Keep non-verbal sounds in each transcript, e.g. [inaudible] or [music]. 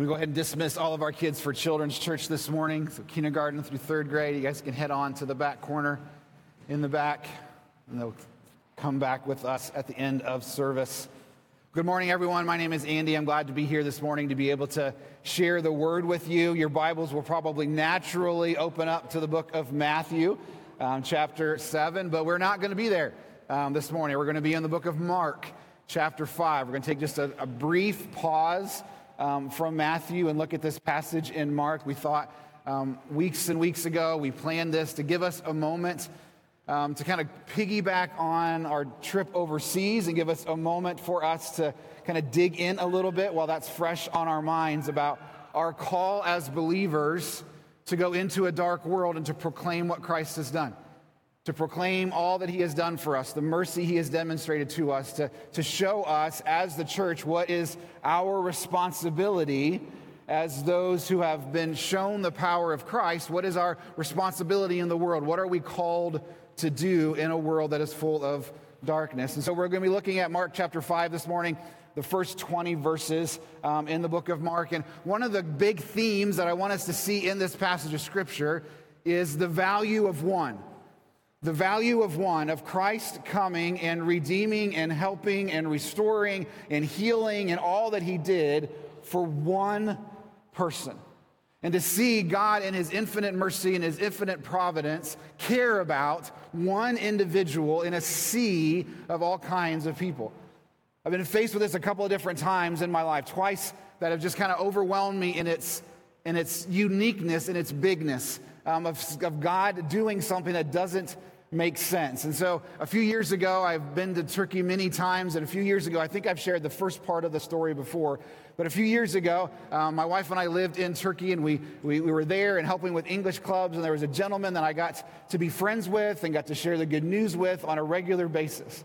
We go ahead and dismiss all of our kids for children's church this morning. So kindergarten through third grade, you guys can head on to the back corner in the back, and they'll come back with us at the end of service. Good morning, everyone. My name is Andy. I'm glad to be here this morning to be able to share the word with you. Your Bibles will probably naturally open up to the book of Matthew, um, chapter 7, but we're not going to be there um, this morning. We're going to be in the book of Mark, chapter 5. We're going to take just a, a brief pause um, from Matthew and look at this passage in Mark. We thought um, weeks and weeks ago, we planned this to give us a moment um, to kind of piggyback on our trip overseas and give us a moment for us to kind of dig in a little bit while that's fresh on our minds about our call as believers to go into a dark world and to proclaim what Christ has done to proclaim all that he has done for us, the mercy he has demonstrated to us, to, to show us as the church what is our responsibility as those who have been shown the power of Christ. What is our responsibility in the world? What are we called to do in a world that is full of darkness? And so we're going to be looking at Mark chapter 5 this morning. The first 20 verses um, in the book of Mark. And one of the big themes that I want us to see in this passage of scripture is the value of one the value of one, of Christ coming and redeeming and helping and restoring and healing and all that he did for one person. And to see God in his infinite mercy and his infinite providence care about one individual in a sea of all kinds of people. I've been faced with this a couple of different times in my life, twice that have just kind of overwhelmed me in its, in its uniqueness and its bigness um, of, of God doing something that doesn't make sense. And so a few years ago, I've been to Turkey many times, and a few years ago, I think I've shared the first part of the story before. But a few years ago, um, my wife and I lived in Turkey, and we, we, we were there and helping with English clubs. And there was a gentleman that I got to be friends with and got to share the good news with on a regular basis.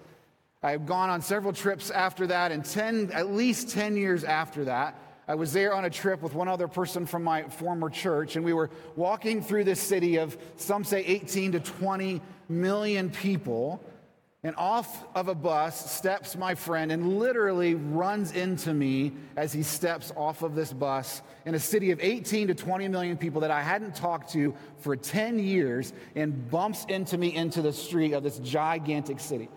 I've gone on several trips after that, and 10, at least 10 years after that, I was there on a trip with one other person from my former church, and we were walking through this city of some say 18 to 20 million people. And off of a bus steps my friend and literally runs into me as he steps off of this bus in a city of 18 to 20 million people that I hadn't talked to for 10 years and bumps into me into the street of this gigantic city.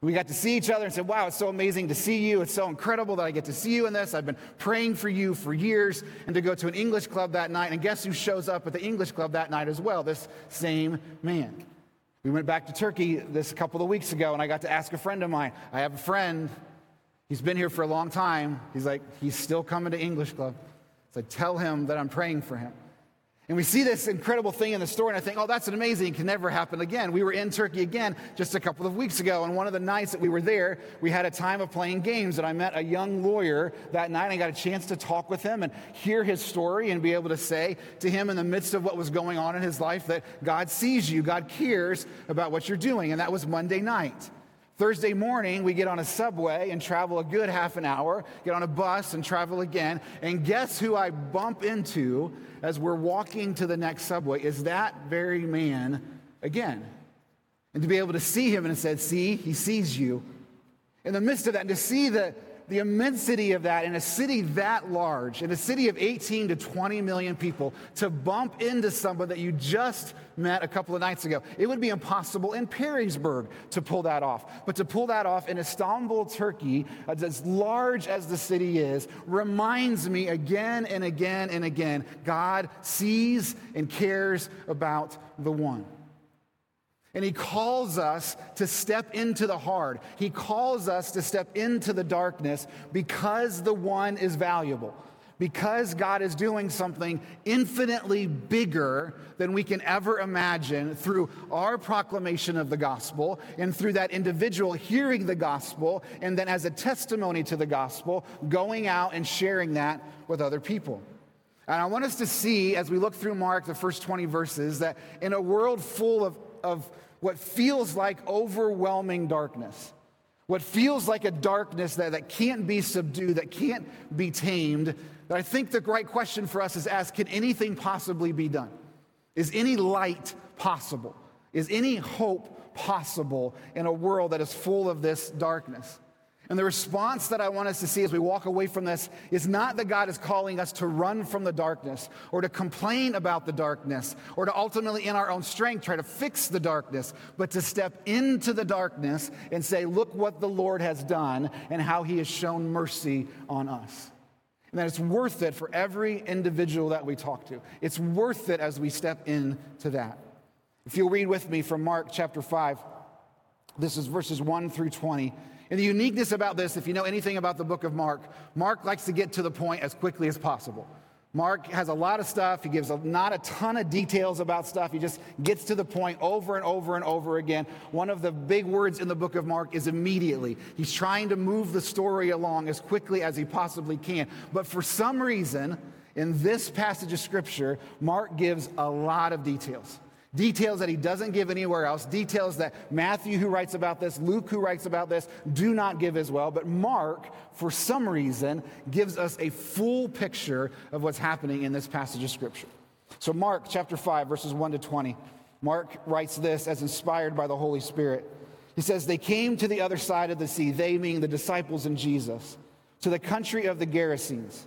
We got to see each other and said, Wow, it's so amazing to see you. It's so incredible that I get to see you in this. I've been praying for you for years. And to go to an English club that night. And guess who shows up at the English club that night as well? This same man. We went back to Turkey this a couple of weeks ago, and I got to ask a friend of mine. I have a friend, he's been here for a long time. He's like, He's still coming to English club. So I tell him that I'm praying for him. And we see this incredible thing in the story, and I think, oh, that's amazing, it can never happen again. We were in Turkey again just a couple of weeks ago, and one of the nights that we were there, we had a time of playing games, and I met a young lawyer that night. I got a chance to talk with him and hear his story and be able to say to him in the midst of what was going on in his life that God sees you, God cares about what you're doing. And that was Monday night. Thursday morning, we get on a subway and travel a good half an hour, get on a bus and travel again. And guess who I bump into as we're walking to the next subway is that very man again. And to be able to see him and said, See, he sees you. In the midst of that, and to see the, the immensity of that in a city that large, in a city of 18 to 20 million people, to bump into someone that you just met a couple of nights ago. It would be impossible in Perrysburg to pull that off. But to pull that off in Istanbul, Turkey, as large as the city is, reminds me again and again and again God sees and cares about the one. And he calls us to step into the hard. He calls us to step into the darkness because the one is valuable. Because God is doing something infinitely bigger than we can ever imagine through our proclamation of the gospel and through that individual hearing the gospel and then as a testimony to the gospel, going out and sharing that with other people. And I want us to see as we look through Mark, the first 20 verses, that in a world full of of what feels like overwhelming darkness, what feels like a darkness that, that can't be subdued, that can't be tamed, that I think the right question for us is ask can anything possibly be done? Is any light possible? Is any hope possible in a world that is full of this darkness? And the response that I want us to see as we walk away from this is not that God is calling us to run from the darkness or to complain about the darkness or to ultimately, in our own strength, try to fix the darkness, but to step into the darkness and say, Look what the Lord has done and how he has shown mercy on us. And that it's worth it for every individual that we talk to. It's worth it as we step into that. If you'll read with me from Mark chapter 5, this is verses 1 through 20. And the uniqueness about this, if you know anything about the book of Mark, Mark likes to get to the point as quickly as possible. Mark has a lot of stuff. He gives a, not a ton of details about stuff. He just gets to the point over and over and over again. One of the big words in the book of Mark is immediately. He's trying to move the story along as quickly as he possibly can. But for some reason, in this passage of scripture, Mark gives a lot of details. Details that he doesn't give anywhere else, details that Matthew, who writes about this, Luke, who writes about this, do not give as well. But Mark, for some reason, gives us a full picture of what's happening in this passage of Scripture. So, Mark chapter 5, verses 1 to 20, Mark writes this as inspired by the Holy Spirit. He says, They came to the other side of the sea, they meaning the disciples and Jesus, to the country of the Gerasenes.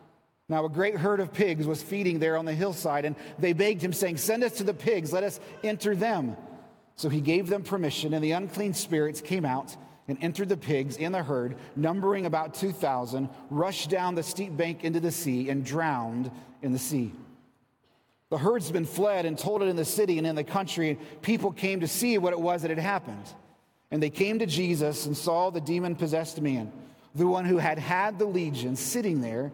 Now, a great herd of pigs was feeding there on the hillside, and they begged him, saying, Send us to the pigs, let us enter them. So he gave them permission, and the unclean spirits came out and entered the pigs in the herd, numbering about 2,000, rushed down the steep bank into the sea, and drowned in the sea. The herdsmen fled and told it in the city and in the country, and people came to see what it was that had happened. And they came to Jesus and saw the demon possessed man, the one who had had the legion, sitting there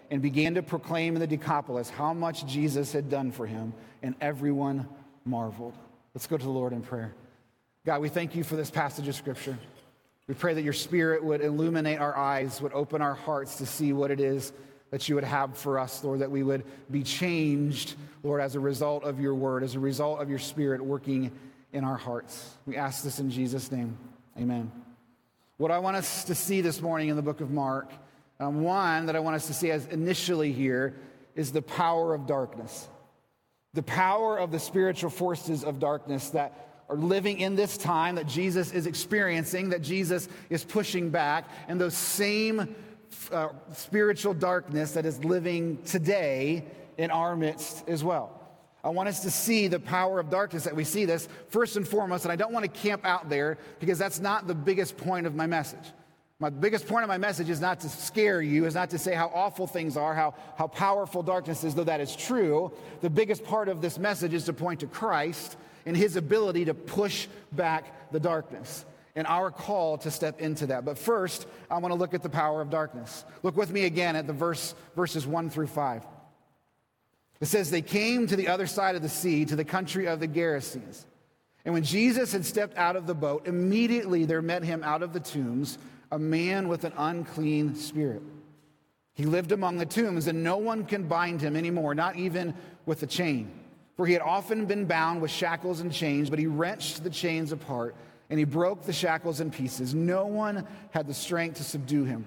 and began to proclaim in the Decapolis how much Jesus had done for him, and everyone marveled. Let's go to the Lord in prayer. God, we thank you for this passage of Scripture. We pray that your Spirit would illuminate our eyes, would open our hearts to see what it is that you would have for us, Lord, that we would be changed, Lord, as a result of your word, as a result of your Spirit working in our hearts. We ask this in Jesus' name. Amen. What I want us to see this morning in the book of Mark um, one that I want us to see as initially here is the power of darkness. The power of the spiritual forces of darkness that are living in this time that Jesus is experiencing, that Jesus is pushing back, and those same uh, spiritual darkness that is living today in our midst as well. I want us to see the power of darkness that we see this first and foremost, and I don't want to camp out there because that's not the biggest point of my message. My biggest point of my message is not to scare you, is not to say how awful things are, how, how powerful darkness is, though that is true. The biggest part of this message is to point to Christ and his ability to push back the darkness and our call to step into that. But first, I want to look at the power of darkness. Look with me again at the verse verses 1 through 5. It says they came to the other side of the sea to the country of the Gerasenes. And when Jesus had stepped out of the boat, immediately there met him out of the tombs a man with an unclean spirit. He lived among the tombs, and no one can bind him anymore, not even with a chain. For he had often been bound with shackles and chains, but he wrenched the chains apart and he broke the shackles in pieces. No one had the strength to subdue him.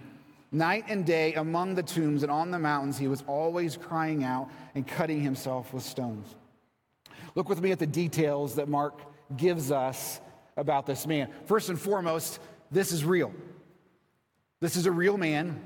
Night and day among the tombs and on the mountains, he was always crying out and cutting himself with stones. Look with me at the details that Mark gives us about this man. First and foremost, this is real. This is a real man,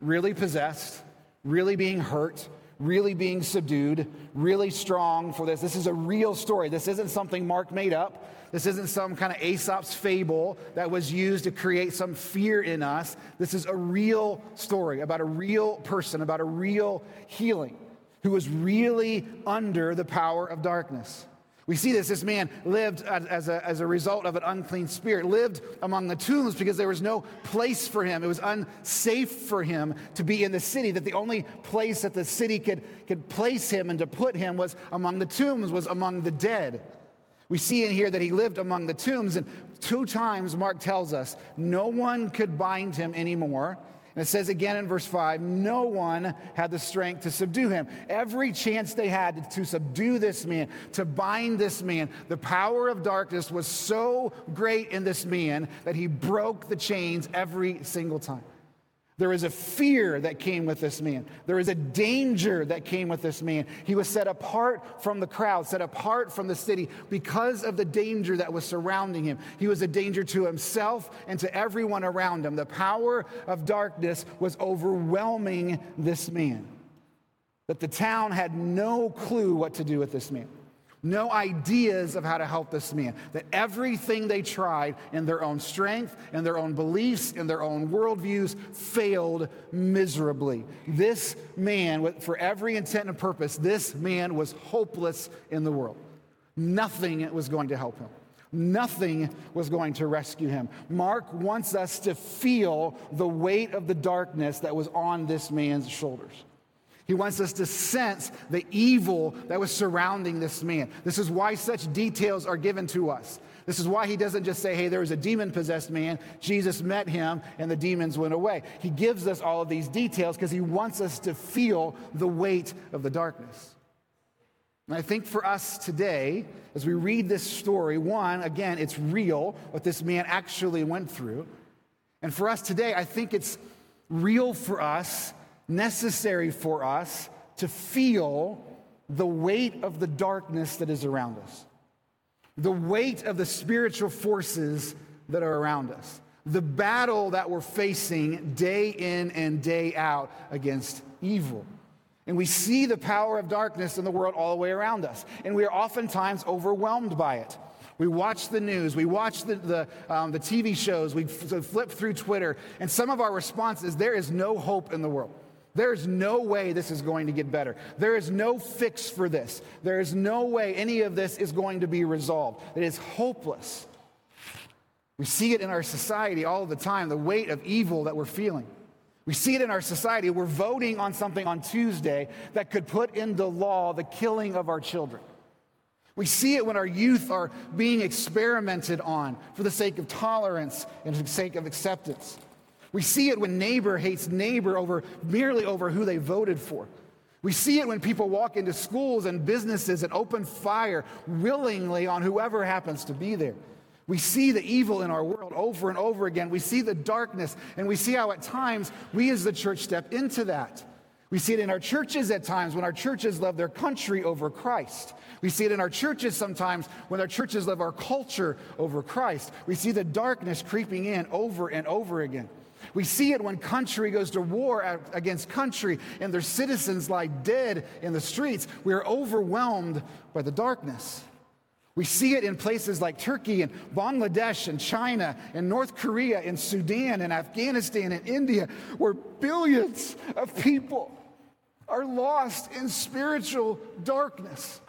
really possessed, really being hurt, really being subdued, really strong for this. This is a real story. This isn't something Mark made up. This isn't some kind of Aesop's fable that was used to create some fear in us. This is a real story about a real person, about a real healing who was really under the power of darkness. We see this. This man lived as a, as a result of an unclean spirit, lived among the tombs because there was no place for him. It was unsafe for him to be in the city, that the only place that the city could, could place him and to put him was among the tombs, was among the dead. We see in here that he lived among the tombs, and two times Mark tells us no one could bind him anymore and it says again in verse 5 no one had the strength to subdue him. Every chance they had to subdue this man, to bind this man, the power of darkness was so great in this man that he broke the chains every single time. There is a fear that came with this man. There is a danger that came with this man. He was set apart from the crowd, set apart from the city because of the danger that was surrounding him. He was a danger to himself and to everyone around him. The power of darkness was overwhelming this man. That the town had no clue what to do with this man no ideas of how to help this man. That everything they tried in their own strength, in their own beliefs, in their own worldviews failed miserably. This man, for every intent and purpose, this man was hopeless in the world. Nothing was going to help him. Nothing was going to rescue him. Mark wants us to feel the weight of the darkness that was on this man's shoulders. He wants us to sense the evil that was surrounding this man. This is why such details are given to us. This is why he doesn't just say, hey, there was a demon possessed man. Jesus met him and the demons went away. He gives us all of these details because he wants us to feel the weight of the darkness. And I think for us today, as we read this story, one, again, it's real what this man actually went through. And for us today, I think it's real for us necessary for us to feel the weight of the darkness that is around us, the weight of the spiritual forces that are around us, the battle that we're facing day in and day out against evil. And we see the power of darkness in the world all the way around us. And we are oftentimes overwhelmed by it. We watch the news, we watch the, the, um, the TV shows, we flip through Twitter, and some of our responses there is no hope in the world. There's no way this is going to get better. There is no fix for this. There is no way any of this is going to be resolved. It is hopeless. We see it in our society all the time the weight of evil that we're feeling. We see it in our society. We're voting on something on Tuesday that could put into law the killing of our children. We see it when our youth are being experimented on for the sake of tolerance and for the sake of acceptance. We see it when neighbor hates neighbor over merely over who they voted for. We see it when people walk into schools and businesses and open fire willingly on whoever happens to be there. We see the evil in our world over and over again. We see the darkness, and we see how at times we as the church step into that. We see it in our churches at times when our churches love their country over Christ. We see it in our churches sometimes when our churches love our culture over Christ. We see the darkness creeping in over and over again. We see it when country goes to war against country and their citizens lie dead in the streets. We are overwhelmed by the darkness. We see it in places like Turkey and Bangladesh and China and North Korea and Sudan and Afghanistan and India, where billions of people are lost in spiritual darkness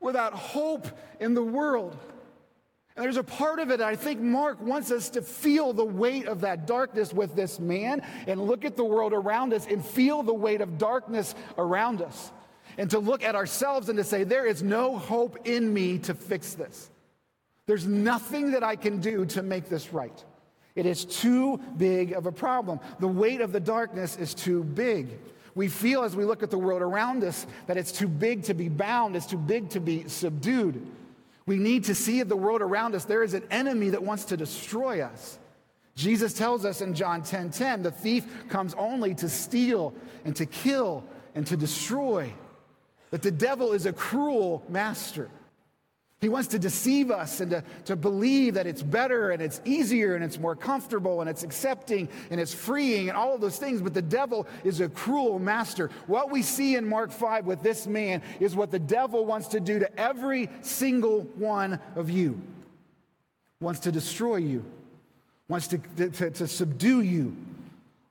without hope in the world. And there's a part of it I think Mark wants us to feel the weight of that darkness with this man and look at the world around us and feel the weight of darkness around us. And to look at ourselves and to say, there is no hope in me to fix this. There's nothing that I can do to make this right. It is too big of a problem. The weight of the darkness is too big. We feel as we look at the world around us that it's too big to be bound, it's too big to be subdued. We need to see the world around us. There is an enemy that wants to destroy us. Jesus tells us in John 10:10, 10, 10, the thief comes only to steal and to kill and to destroy. That the devil is a cruel master. He wants to deceive us and to, to believe that it's better and it's easier and it's more comfortable and it's accepting and it's freeing and all of those things. But the devil is a cruel master. What we see in Mark 5 with this man is what the devil wants to do to every single one of you. Wants to destroy you, wants to, to, to subdue you,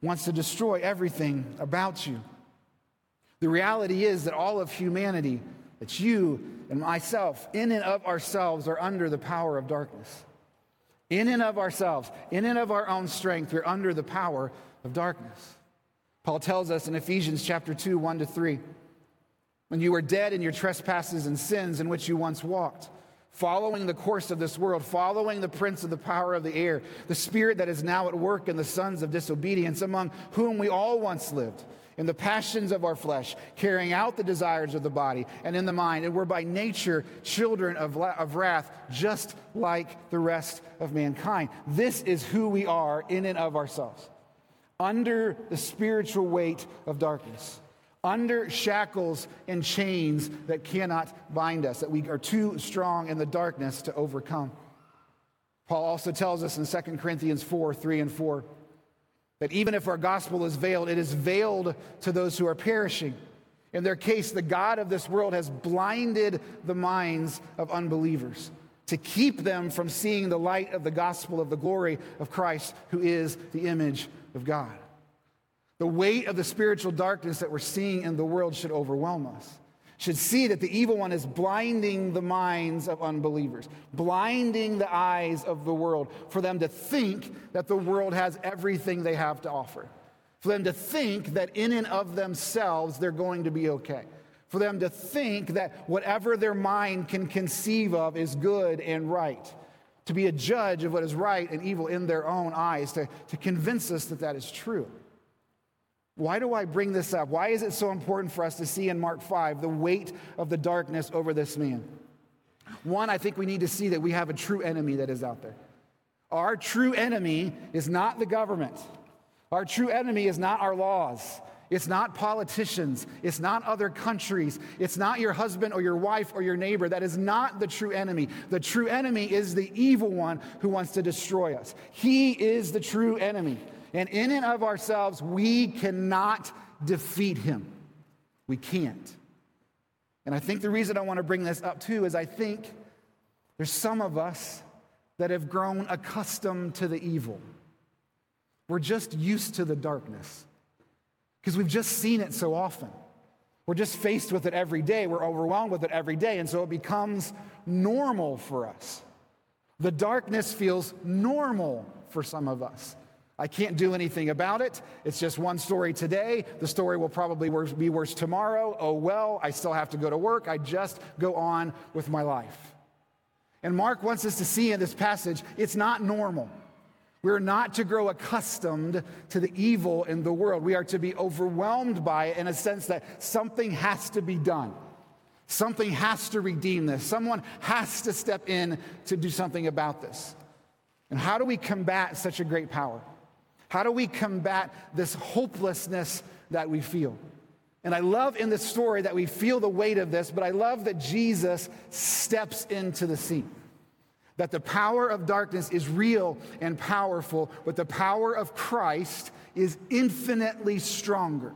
wants to destroy everything about you. The reality is that all of humanity, that you and myself, in and of ourselves, are under the power of darkness. In and of ourselves, in and of our own strength, we're under the power of darkness. Paul tells us in Ephesians chapter 2, 1 to 3, when you were dead in your trespasses and sins in which you once walked, following the course of this world, following the prince of the power of the air, the spirit that is now at work in the sons of disobedience, among whom we all once lived in the passions of our flesh, carrying out the desires of the body and in the mind. And we're by nature children of, of wrath, just like the rest of mankind. This is who we are in and of ourselves, under the spiritual weight of darkness, under shackles and chains that cannot bind us, that we are too strong in the darkness to overcome. Paul also tells us in 2 Corinthians 4 3 and 4 that even if our gospel is veiled, it is veiled to those who are perishing. In their case, the God of this world has blinded the minds of unbelievers to keep them from seeing the light of the gospel of the glory of Christ, who is the image of God. The weight of the spiritual darkness that we're seeing in the world should overwhelm us should see that the evil one is blinding the minds of unbelievers, blinding the eyes of the world for them to think that the world has everything they have to offer, for them to think that in and of themselves they're going to be okay, for them to think that whatever their mind can conceive of is good and right, to be a judge of what is right and evil in their own eyes, to, to convince us that that is true. Why do I bring this up? Why is it so important for us to see in Mark 5 the weight of the darkness over this man? One, I think we need to see that we have a true enemy that is out there. Our true enemy is not the government. Our true enemy is not our laws. It's not politicians. It's not other countries. It's not your husband or your wife or your neighbor. That is not the true enemy. The true enemy is the evil one who wants to destroy us. He is the true enemy. And in and of ourselves, we cannot defeat him. We can't. And I think the reason I want to bring this up too is I think there's some of us that have grown accustomed to the evil. We're just used to the darkness because we've just seen it so often. We're just faced with it every day. We're overwhelmed with it every day. And so it becomes normal for us. The darkness feels normal for some of us. I can't do anything about it. It's just one story today. The story will probably be worse tomorrow. Oh well, I still have to go to work. I just go on with my life. And Mark wants us to see in this passage it's not normal. We're not to grow accustomed to the evil in the world. We are to be overwhelmed by it in a sense that something has to be done. Something has to redeem this. Someone has to step in to do something about this. And how do we combat such a great power? How do we combat this hopelessness that we feel? And I love in this story that we feel the weight of this, but I love that Jesus steps into the scene. That the power of darkness is real and powerful, but the power of Christ is infinitely stronger.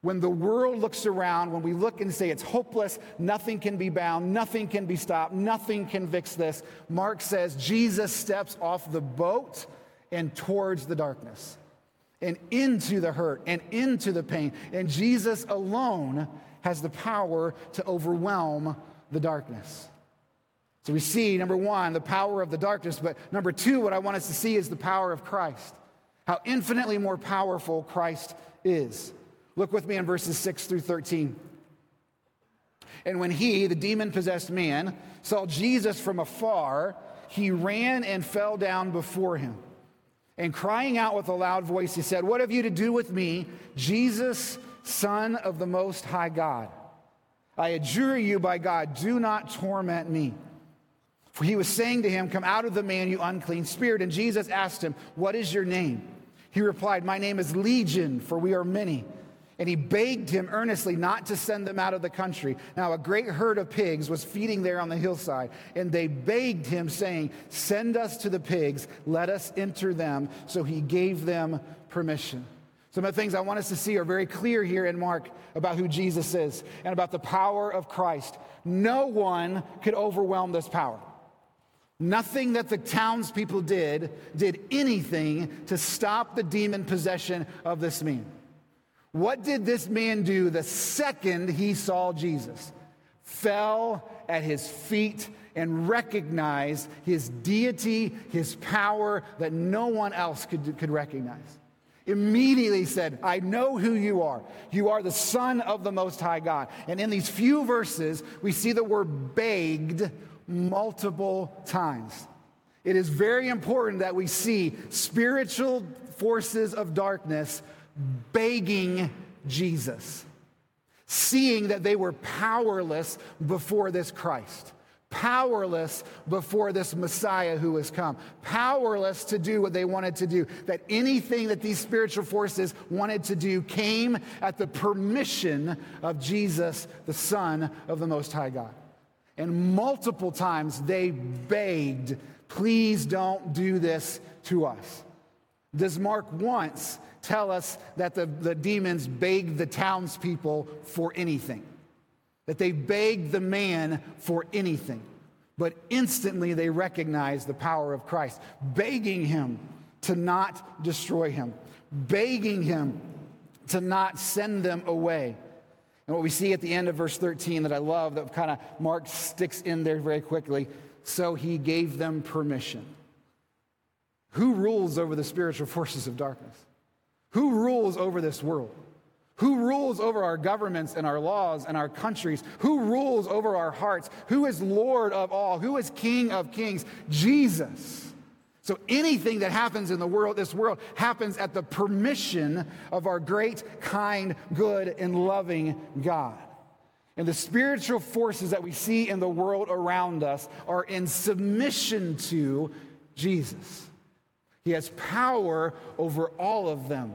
When the world looks around, when we look and say it's hopeless, nothing can be bound, nothing can be stopped, nothing can fix this, Mark says Jesus steps off the boat and towards the darkness and into the hurt and into the pain. And Jesus alone has the power to overwhelm the darkness. So we see, number one, the power of the darkness, but number two, what I want us to see is the power of Christ. How infinitely more powerful Christ is. Look with me in verses 6 through 13. And when he, the demon possessed man, saw Jesus from afar, he ran and fell down before him. And crying out with a loud voice, he said, What have you to do with me, Jesus, Son of the Most High God? I adjure you by God, do not torment me. For he was saying to him, Come out of the man, you unclean spirit. And Jesus asked him, What is your name? He replied, My name is Legion, for we are many. And he begged him earnestly not to send them out of the country. Now, a great herd of pigs was feeding there on the hillside. And they begged him, saying, Send us to the pigs, let us enter them. So he gave them permission. Some of the things I want us to see are very clear here in Mark about who Jesus is and about the power of Christ. No one could overwhelm this power. Nothing that the townspeople did did anything to stop the demon possession of this man. What did this man do the second he saw Jesus? Fell at his feet and recognized his deity, his power that no one else could, could recognize. Immediately said, I know who you are. You are the Son of the Most High God. And in these few verses, we see the word begged multiple times. It is very important that we see spiritual forces of darkness begging Jesus, seeing that they were powerless before this Christ, powerless before this Messiah who has come, powerless to do what they wanted to do. That anything that these spiritual forces wanted to do came at the permission of Jesus, the Son of the Most High God. And multiple times they begged, please don't do this to us. Does Mark once tell us that the, the demons begged the townspeople for anything? That they begged the man for anything. But instantly they recognized the power of Christ, begging him to not destroy him, begging him to not send them away. And what we see at the end of verse 13 that I love, that kind of Mark sticks in there very quickly. So he gave them permission. Who rules over the spiritual [laughs] forces of darkness? Who rules over this world? Who rules over our governments and our laws and our countries? Who rules over our hearts? Who is Lord of all? Who is King of kings? Jesus. So anything that happens in the world, this world, happens at the permission of our great, kind, good, and loving God. And the spiritual forces that we see in the world around us are in submission to Jesus. He has power over all of them,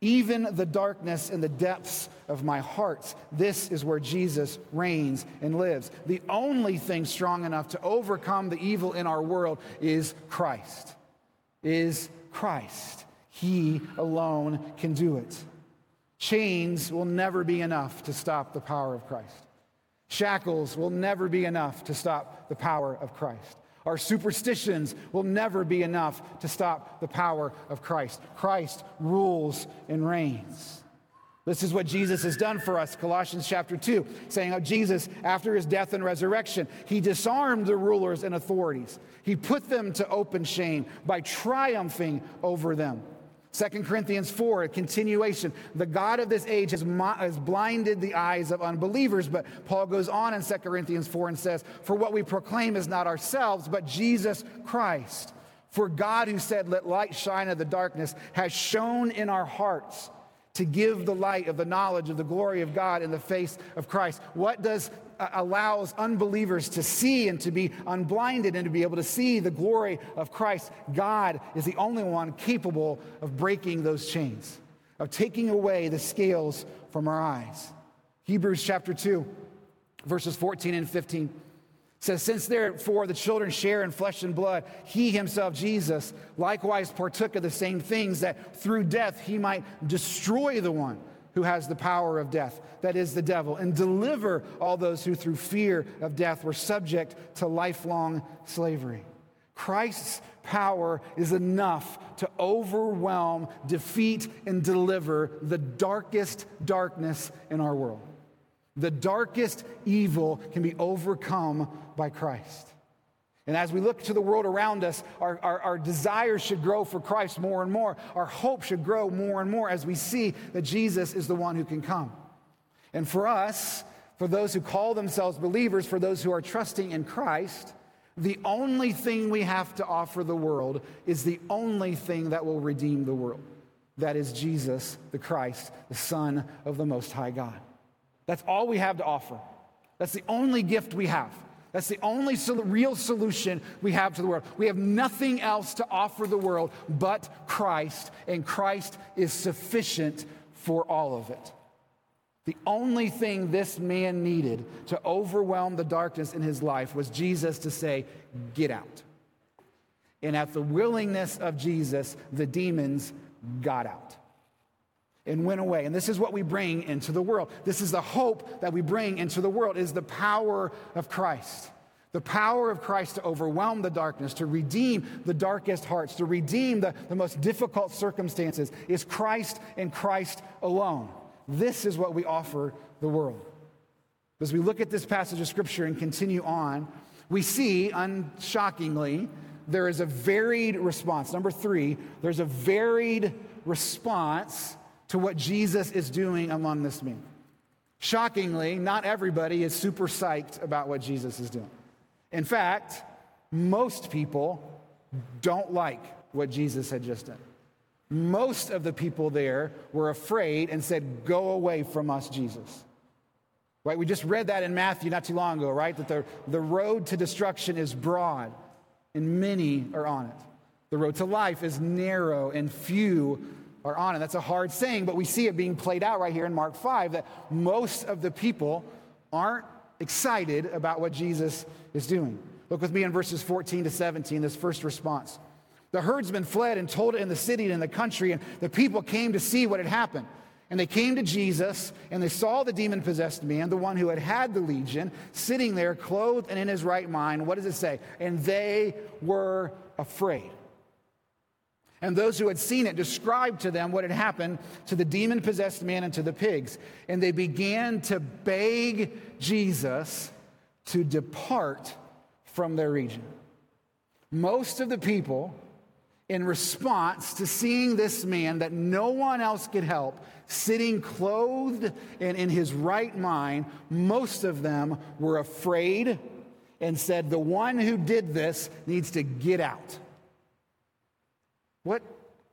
even the darkness and the depths of my heart. This is where Jesus reigns and lives. The only thing strong enough to overcome the evil in our world is Christ. Is Christ. He alone can do it. Chains will never be enough to stop the power of Christ. Shackles will never be enough to stop the power of Christ. Our superstitions will never be enough to stop the power of Christ. Christ rules and reigns. This is what Jesus has done for us, Colossians chapter 2, saying how Jesus, after his death and resurrection, he disarmed the rulers and authorities. He put them to open shame by triumphing over them. 2 Corinthians 4, a continuation. The God of this age has, has, blinded the eyes of unbelievers. But Paul goes on in 2 Corinthians 4 and says, For what we proclaim is not ourselves, but Jesus Christ. For God, who said, Let light shine out of the darkness, has shone in our hearts to give the light of the knowledge of the glory of God in the face of Christ. What does Uh, allows unbelievers to see and to be unblinded and to be able to see the glory of Christ? God is the only one capable of breaking those chains, of taking away the scales from our eyes. Hebrews chapter 2, verses 14 and 15 says, Since therefore the children share in flesh and blood, he himself, Jesus, likewise partook of the same things, that through death he might destroy the one who has the power of death, that is the devil, and deliver all those who through fear of death were subject to lifelong slavery. Christ's power is enough to overwhelm, defeat, and deliver the darkest darkness in our world. The darkest evil can be overcome by Christ. And as we look to the world around us, our, our, our, desires should grow for Christ more and more. Our hope should grow more and more as we see that Jesus is the one who can come. And for us, for those who call themselves believers, for those who are trusting in Christ, the only thing we have to offer the world is the only thing that will redeem the world. That is Jesus, the Christ, the Son of the Most High God. That's all we have to offer. That's the only gift we have. That's the only sol- real solution we have to the world. We have nothing else to offer the world but Christ, and Christ is sufficient for all of it. The only thing this man needed to overwhelm the darkness in his life was Jesus to say, Get out. And at the willingness of Jesus, the demons got out and went away. And this is what we bring into the world. This is the hope that we bring into the world is the power of Christ. The power of Christ to overwhelm the darkness, to redeem the darkest hearts, to redeem the, the most difficult circumstances is Christ and Christ alone. This is what we offer the world. As we look at this passage of Scripture and continue on, we see, unshockingly, there is a varied response. Number three, there's a varied response to what Jesus is doing among this man. Shockingly, not everybody is super psyched about what Jesus is doing. In fact, most people don't like what Jesus had just done. Most of the people there were afraid and said, Go away from us, Jesus. Right? We just read that in Matthew not too long ago, right? That the, the road to destruction is broad and many are on it. The road to life is narrow and few are on it. That's a hard saying, but we see it being played out right here in Mark 5 that most of the people aren't excited about what Jesus is doing. Look with me in verses 14 to 17, this first response. The herdsmen fled and told it in the city and in the country, and the people came to see what had happened. And they came to Jesus, and they saw the demon possessed man, the one who had had the legion, sitting there, clothed and in his right mind. What does it say? And they were afraid. And those who had seen it described to them what had happened to the demon possessed man and to the pigs. And they began to beg Jesus to depart from their region. Most of the people, in response to seeing this man that no one else could help, sitting clothed and in his right mind, most of them were afraid and said, The one who did this needs to get out. What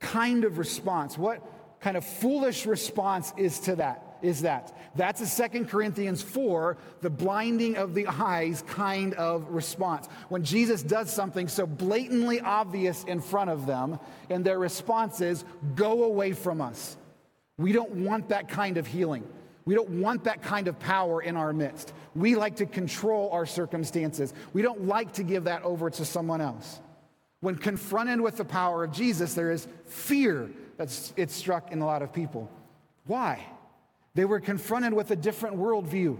kind of response, what kind of foolish response is to that? Is that? That's a Second Corinthians 4, the blinding of the eyes kind of response. When Jesus does something so blatantly obvious in front of them, and their response is, Go away from us. We don't want that kind of healing. We don't want that kind of power in our midst. We like to control our circumstances. We don't like to give that over to someone else. When confronted with the power of Jesus, there is fear that's it's struck in a lot of people. Why? They were confronted with a different worldview.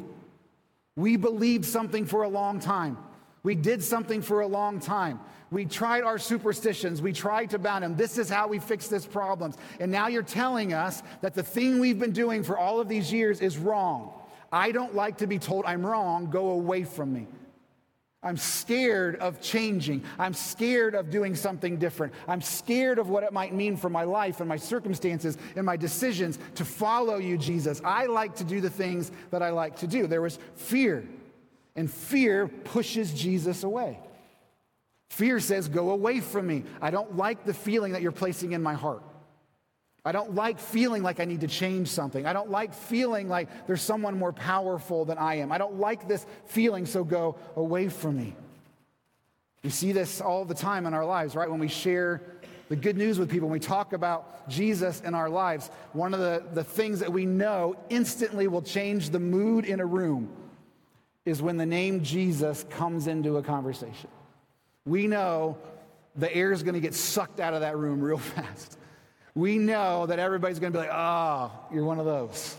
We believed something for a long time. We did something for a long time. We tried our superstitions. We tried to bound them. This is how we fix this problem. And now you're telling us that the thing we've been doing for all of these years is wrong. I don't like to be told I'm wrong. Go away from me. I'm scared of changing. I'm scared of doing something different. I'm scared of what it might mean for my life and my circumstances and my decisions to follow you, Jesus. I like to do the things that I like to do. There was fear, and fear pushes Jesus away. Fear says, Go away from me. I don't like the feeling that you're placing in my heart. I don't like feeling like I need to change something. I don't like feeling like there's someone more powerful than I am. I don't like this feeling, so go away from me. We see this all the time in our lives, right? When we share the good news with people, when we talk about Jesus in our lives, one of the, the things that we know instantly will change the mood in a room is when the name Jesus comes into a conversation we know the air is going to get sucked out of that room real [laughs] fast. We know that everybody's going to be like, ah, oh, you're one of those.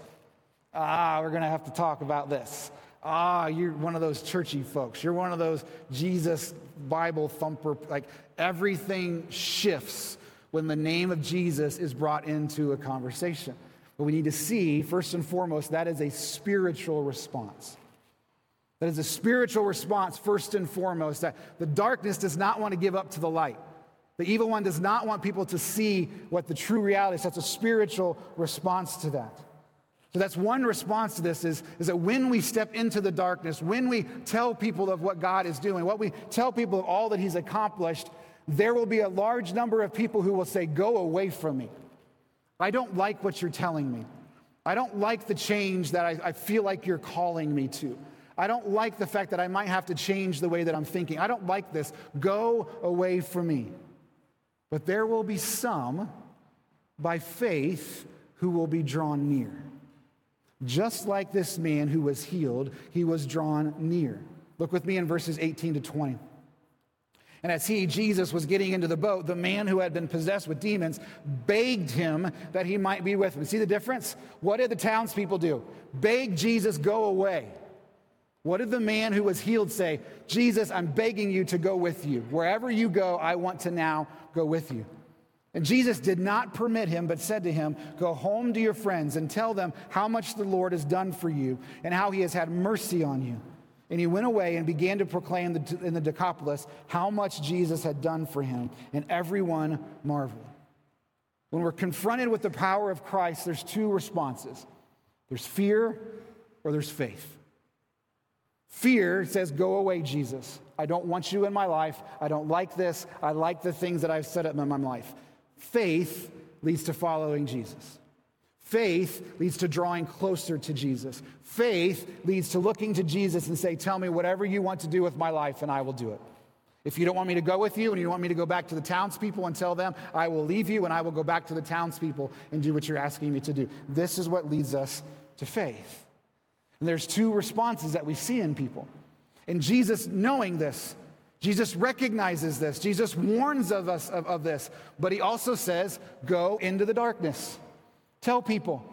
Ah, we're going to have to talk about this. Ah, you're one of those churchy folks. You're one of those Jesus Bible thumper. Like everything shifts when the name of Jesus is brought into a conversation. But we need to see, first and foremost, that is a spiritual response. That is a spiritual response, first and foremost, that the darkness does not want to give up to the light. The evil one does not want people to see what the true reality is. That's a spiritual response to that. So that's one response to this is, is that when we step into the darkness, when we tell people of what God is doing, what we tell people of all that He's accomplished, there will be a large number of people who will say, Go away from me. I don't like what you're telling me. I don't like the change that I, I feel like you're calling me to. I don't like the fact that I might have to change the way that I'm thinking. I don't like this. Go away from me. But there will be some by faith who will be drawn near. Just like this man who was healed, he was drawn near. Look with me in verses 18 to 20. And as he, Jesus, was getting into the boat, the man who had been possessed with demons begged him that he might be with him. See the difference? What did the townspeople do? Beg Jesus, go away. What did the man who was healed say? Jesus, I'm begging you to go with you. Wherever you go, I want to now go with you. And Jesus did not permit him, but said to him, Go home to your friends and tell them how much the Lord has done for you and how he has had mercy on you. And he went away and began to proclaim in the Decapolis how much Jesus had done for him, and everyone marveled. When we're confronted with the power of Christ, there's two responses there's fear or there's faith. Fear says, Go away, Jesus. I don't want you in my life. I don't like this. I like the things that I've set up in my life. Faith leads to following Jesus. Faith leads to drawing closer to Jesus. Faith leads to looking to Jesus and say, Tell me whatever you want to do with my life, and I will do it. If you don't want me to go with you and you want me to go back to the townspeople and tell them, I will leave you and I will go back to the townspeople and do what you're asking me to do. This is what leads us to faith. And there's two responses that we see in people. And Jesus, knowing this, Jesus recognizes this. Jesus warns of us of, of this. But he also says, Go into the darkness. Tell people,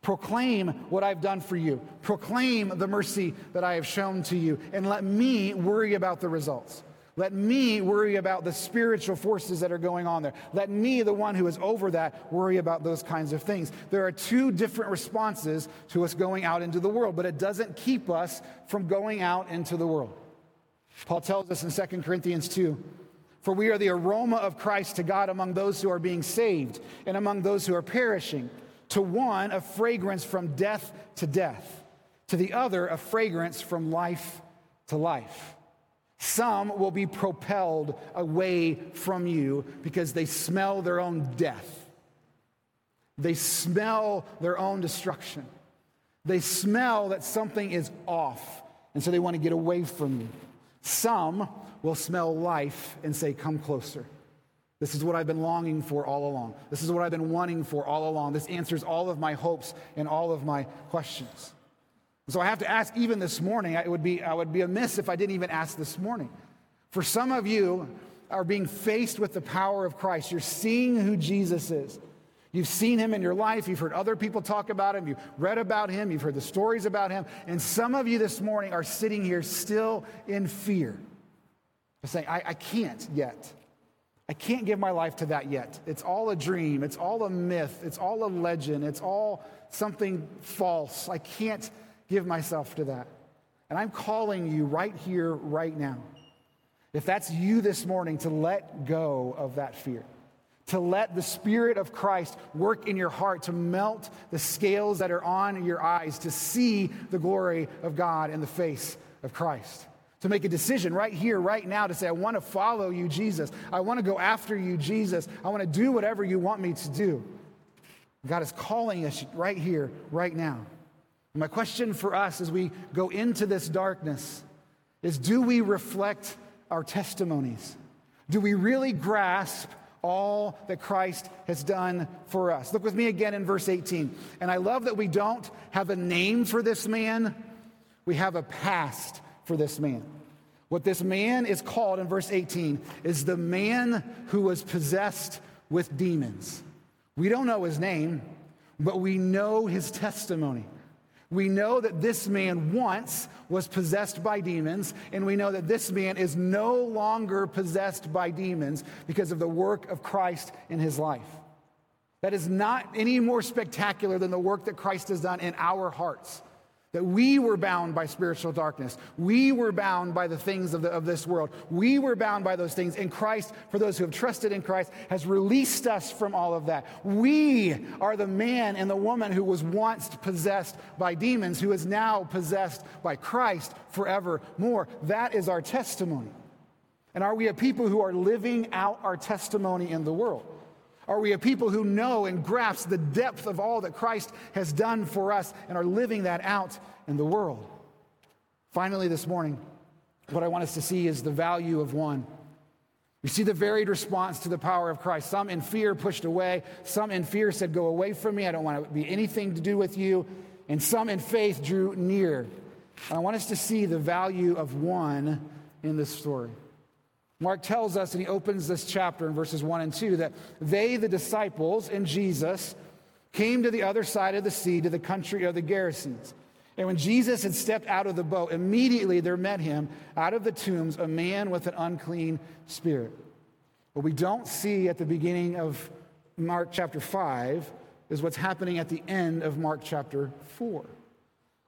proclaim what I've done for you, proclaim the mercy that I have shown to you, and let me worry about the results. Let me worry about the spiritual forces that are going on there. Let me, the one who is over that, worry about those kinds of things. There are two different responses to us going out into the world, but it doesn't keep us from going out into the world. Paul tells us in 2 Corinthians 2 For we are the aroma of Christ to God among those who are being saved and among those who are perishing. To one, a fragrance from death to death, to the other, a fragrance from life to life. Some will be propelled away from you because they smell their own death. They smell their own destruction. They smell that something is off, and so they want to get away from you. Some will smell life and say, Come closer. This is what I've been longing for all along. This is what I've been wanting for all along. This answers all of my hopes and all of my questions. So I have to ask, even this morning, it would be, I would be amiss if I didn't even ask this morning. For some of you are being faced with the power of Christ. You're seeing who Jesus is. You've seen him in your life. You've heard other people talk about him. You've read about him. You've heard the stories about him. And some of you this morning are sitting here still in fear. Saying, I, I can't yet. I can't give my life to that yet. It's all a dream. It's all a myth. It's all a legend. It's all something false. I can't give myself to that. And I'm calling you right here, right now. If that's you this morning, to let go of that fear, to let the Spirit of Christ work in your heart, to melt the scales that are on your eyes, to see the glory of God in the face of Christ to make a decision right here, right now, to say, I want to follow you, Jesus. I want to go after you, Jesus. I want to do whatever you want me to do. God is calling us right here, right now. My question for us as we go into this darkness is do we reflect our testimonies? Do we really grasp all that Christ has done for us? Look with me again in verse 18. And I love that we don't have a name for this man, we have a past for this man. What this man is called in verse 18 is the man who was possessed with demons. We don't know his name, but we know his testimony. We know that this man once was possessed by demons, and we know that this man is no longer possessed by demons because of the work of Christ in his life. That is not any more spectacular than the work that Christ has done in our hearts that we were bound by spiritual darkness. We were bound by the things of, the, of this world. We were bound by those things. And Christ, for those who have trusted in Christ, has released us from all of that. We are the man and the woman who was once possessed by demons, who is now possessed by Christ forevermore. That is our testimony. And are we a people who are living out our testimony in the world? Are we a people who know and grasp the depth of all that Christ has done for us and are living that out in the world? Finally, this morning, what I want us to see is the value of one. We see the varied response to the power of Christ. Some in fear pushed away, some in fear said, Go away from me, I don't want to be anything to do with you, and some in faith drew near. I want us to see the value of one in this story. Mark tells us, and he opens this chapter in verses 1 and 2, that they, the disciples and Jesus, came to the other side of the sea to the country of the Gerasenes. And when Jesus had stepped out of the boat, immediately there met him out of the tombs a man with an unclean spirit. What we don't see at the beginning of Mark chapter 5 is what's happening at the end of Mark chapter 4.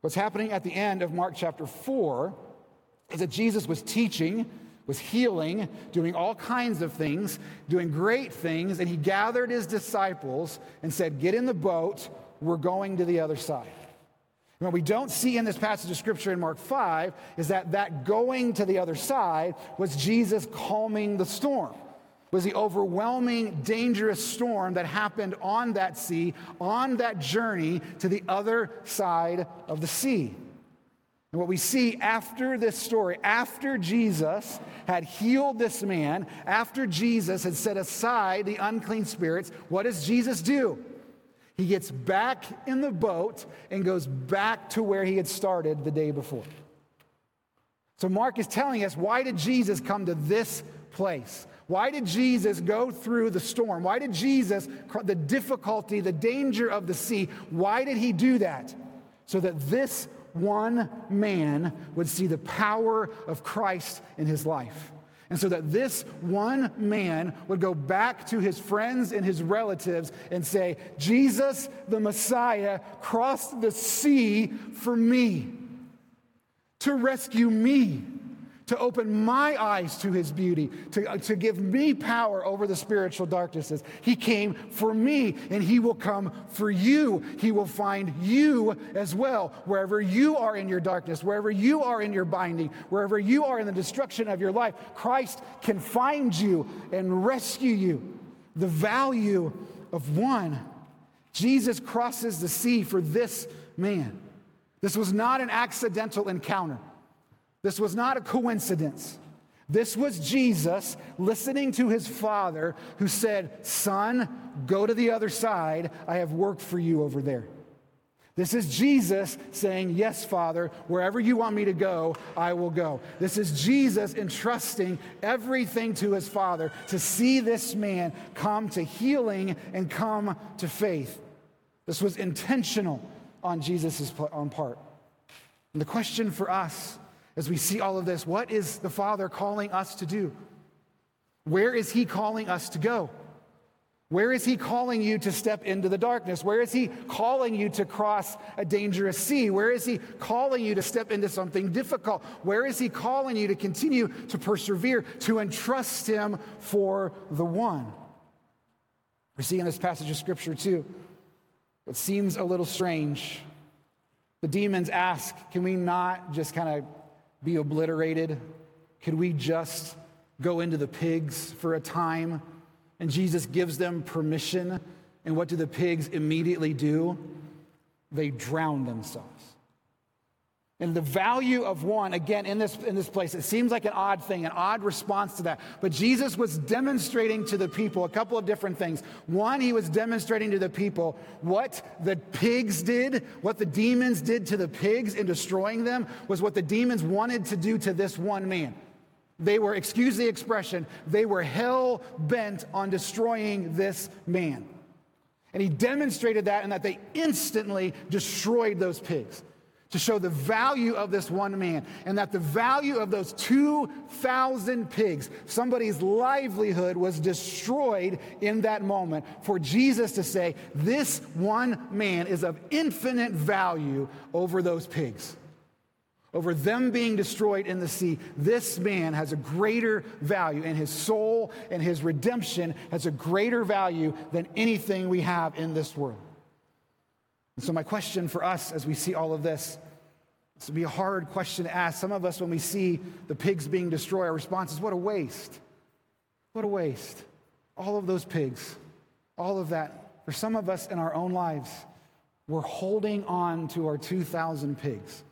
What's happening at the end of Mark chapter 4 is that Jesus was teaching was healing, doing all kinds of things, doing great things, and he gathered his disciples and said, Get in the boat, we're going to the other side. And what we don't see in this passage of scripture in Mark 5 is that that going to the other side was Jesus calming the storm. Was the overwhelming, dangerous storm that happened on that sea, on that journey to the other side of the sea. And what we see after this story, after Jesus had healed this man, after Jesus had set aside the unclean spirits, what does Jesus do? He gets back in the boat and goes back to where he had started the day before. So Mark is telling us why did Jesus come to this place? Why did Jesus go through the storm? Why did Jesus, the difficulty, the danger of the sea, why did he do that? So that this one man would see the power of Christ in his life. And so that this one man would go back to his friends and his relatives and say, Jesus, the Messiah, crossed the sea for me to rescue me to open my eyes to his beauty, to, uh, to give me power over the spiritual darknesses. He came for me, and he will come for you. He will find you as well, wherever you are in your darkness, wherever you are in your binding, wherever you are in the destruction of your life. Christ can find you and rescue you. The value of one. Jesus crosses the sea for this man. This was not an accidental encounter. This was not a coincidence. This was Jesus listening to his father who said, Son, go to the other side. I have work for you over there. This is Jesus saying, Yes, Father, wherever you want me to go, I will go. This is Jesus entrusting everything to his Father to see this man come to healing and come to faith. This was intentional on Jesus' part. And the question for us as we see all of this, what is the Father calling us to do? Where is He calling us to go? Where is He calling you to step into the darkness? Where is He calling you to cross a dangerous sea? Where is He calling you to step into something difficult? Where is He calling you to continue to persevere, to entrust Him for the one? We see in this passage of Scripture, too, what seems a little strange. The demons ask, Can we not just kind of be obliterated? Could we just go into the pigs for a time? And Jesus gives them permission. And what do the pigs immediately do? They drown themselves. And the value of one, again, in this, in this place, it seems like an odd thing, an odd response to that. But Jesus was demonstrating to the people a couple of different things. One, he was demonstrating to the people what the pigs did, what the demons did to the pigs in destroying them, was what the demons wanted to do to this one man. They were, excuse the expression, they were hell bent on destroying this man. And he demonstrated that in that they instantly destroyed those pigs to show the value of this one man and that the value of those 2,000 pigs, somebody's livelihood was destroyed in that moment. For Jesus to say, this one man is of infinite value over those pigs. Over them being destroyed in the sea, this man has a greater value, and his soul and his redemption has a greater value than anything we have in this world. And so, my question for us as we see all of this, this would be a hard question to ask. Some of us, when we see the pigs being destroyed, our response is, What a waste! What a waste. All of those pigs, all of that. For some of us in our own lives, we're holding on to our 2,000 pigs.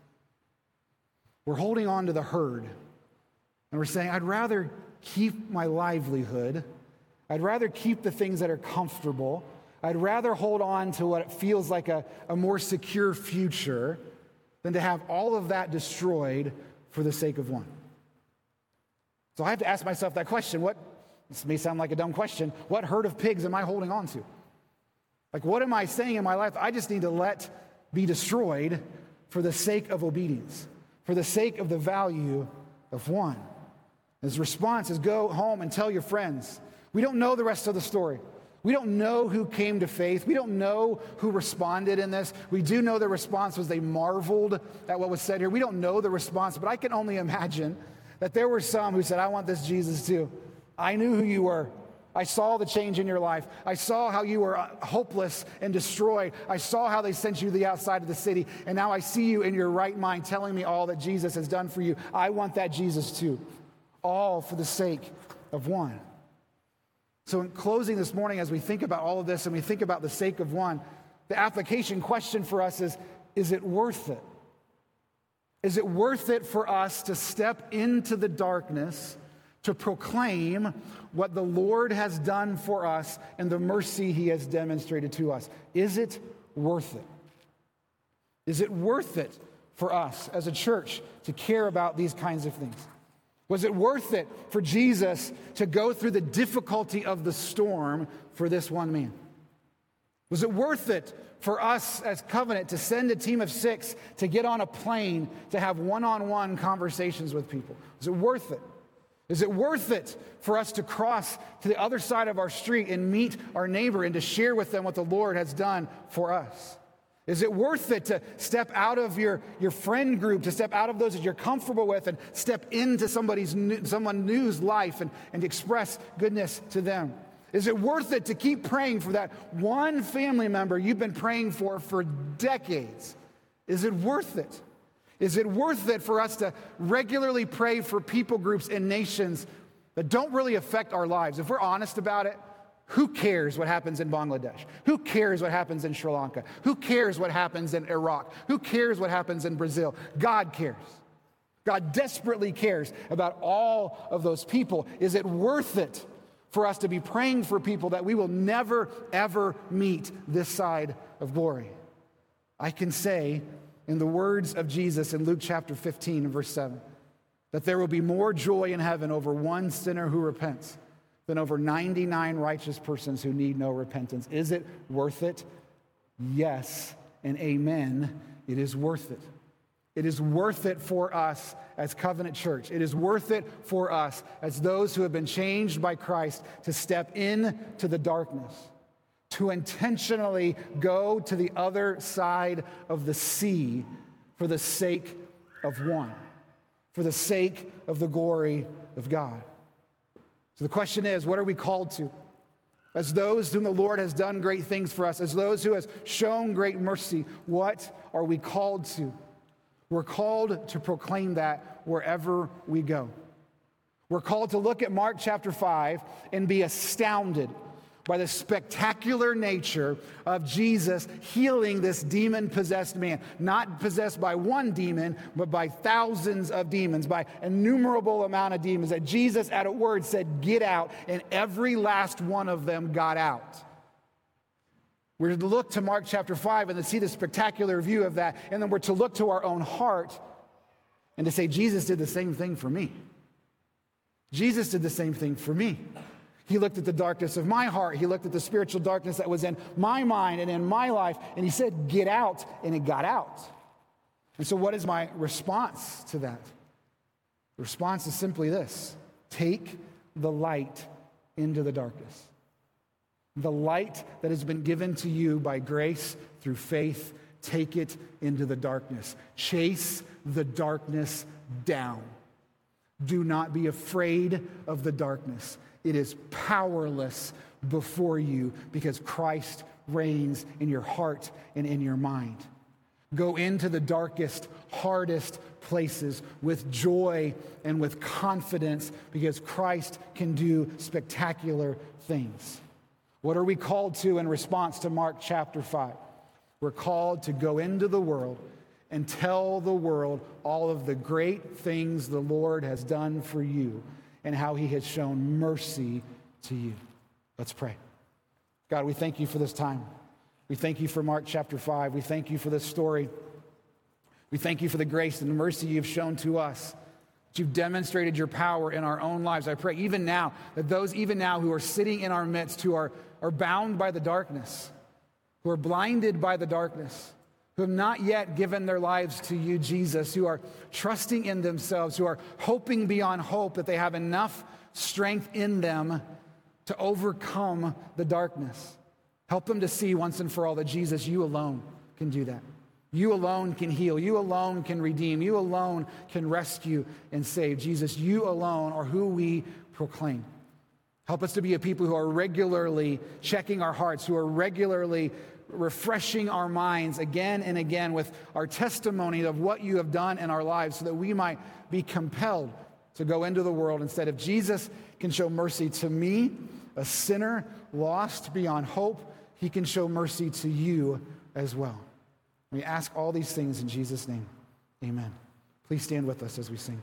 We're holding on to the herd. And we're saying, I'd rather keep my livelihood. I'd rather keep the things that are comfortable. I'd rather hold on to what feels like a, a more secure future than to have all of that destroyed for the sake of one. So I have to ask myself that question. What, this may sound like a dumb question, what herd of pigs am I holding on to? Like, what am I saying in my life? I just need to let be destroyed for the sake of obedience, for the sake of the value of one. His response is go home and tell your friends. We don't know the rest of the story. We don't know who came to faith. We don't know who responded in this. We do know the response was they marveled at what was said here. We don't know the response, but I can only imagine that there were some who said, I want this Jesus too. I knew who you were. I saw the change in your life. I saw how you were uh, hopeless and destroyed. I saw how they sent you to the outside of the city. And now I see you in your right mind telling me all that Jesus has done for you. I want that Jesus too. All for the sake of one. So, in closing this morning, as we think about all of this and we think about the sake of one, the application question for us is Is it worth it? Is it worth it for us to step into the darkness to proclaim what the Lord has done for us and the mercy he has demonstrated to us? Is it worth it? Is it worth it for us as a church to care about these kinds of things? Was it worth it for Jesus to go through the difficulty of the storm for this one man? Was it worth it for us as covenant to send a team of six to get on a plane to have one on one conversations with people? Was it worth it? Is it worth it for us to cross to the other side of our street and meet our neighbor and to share with them what the Lord has done for us? Is it worth it to step out of your, your friend group, to step out of those that you're comfortable with and step into somebody's someone new's life and, and express goodness to them? Is it worth it to keep praying for that one family member you've been praying for for decades? Is it worth it? Is it worth it for us to regularly pray for people groups and nations that don't really affect our lives? If we're honest about it, who cares what happens in Bangladesh? Who cares what happens in Sri Lanka? Who cares what happens in Iraq? Who cares what happens in Brazil? God cares. God desperately cares about all of those people. Is it worth it for us to be praying for people that we will never, ever meet this side of glory? I can say, in the words of Jesus in Luke chapter 15 and verse 7, that there will be more joy in heaven over one sinner who repents than over 99 righteous persons who need no repentance. Is it worth it? Yes, and amen. It is worth it. It is worth it for us as Covenant Church. It is worth it for us as those who have been changed by Christ to step into the darkness, to intentionally go to the other side of the sea for the sake of one, for the sake of the glory of God. So the question is what are we called to? As those whom the Lord has done great things for us, as those who has shown great mercy, what are we called to? We're called to proclaim that wherever we go. We're called to look at Mark chapter 5 and be astounded by the spectacular nature of Jesus healing this demon possessed man. Not possessed by one demon, but by thousands of demons, by innumerable amount of demons. That Jesus, at a word, said, Get out, and every last one of them got out. We're to look to Mark chapter 5 and to see the spectacular view of that. And then we're to look to our own heart and to say, Jesus did the same thing for me. Jesus did the same thing for me. He looked at the darkness of my heart. He looked at the spiritual darkness that was in my mind and in my life. And he said, Get out. And it got out. And so, what is my response to that? The response is simply this take the light into the darkness. The light that has been given to you by grace through faith, take it into the darkness. Chase the darkness down. Do not be afraid of the darkness. It is powerless before you because Christ reigns in your heart and in your mind. Go into the darkest, hardest places with joy and with confidence because Christ can do spectacular things. What are we called to in response to Mark chapter 5? We're called to go into the world and tell the world all of the great things the Lord has done for you and how he has shown mercy to you. Let's pray. God, we thank you for this time. We thank you for Mark chapter 5. We thank you for this story. We thank you for the grace and the mercy you've shown to us. That you've demonstrated your power in our own lives. I pray even now that those, even now, who are sitting in our midst, who are, are bound by the darkness, who are blinded by the darkness, who have not yet given their lives to you, Jesus, who are trusting in themselves, who are hoping beyond hope that they have enough strength in them to overcome the darkness. Help them to see once and for all that Jesus, you alone can do that. You alone can heal. You alone can redeem. You alone can rescue and save. Jesus, you alone are who we proclaim. Help us to be a people who are regularly checking our hearts, who are regularly refreshing our minds again and again with our testimony of what you have done in our lives so that we might be compelled to go into the world instead of Jesus can show mercy to me, a sinner lost beyond hope, he can show mercy to you as well. We ask all these things in Jesus' name. Amen. Please stand with us as we sing.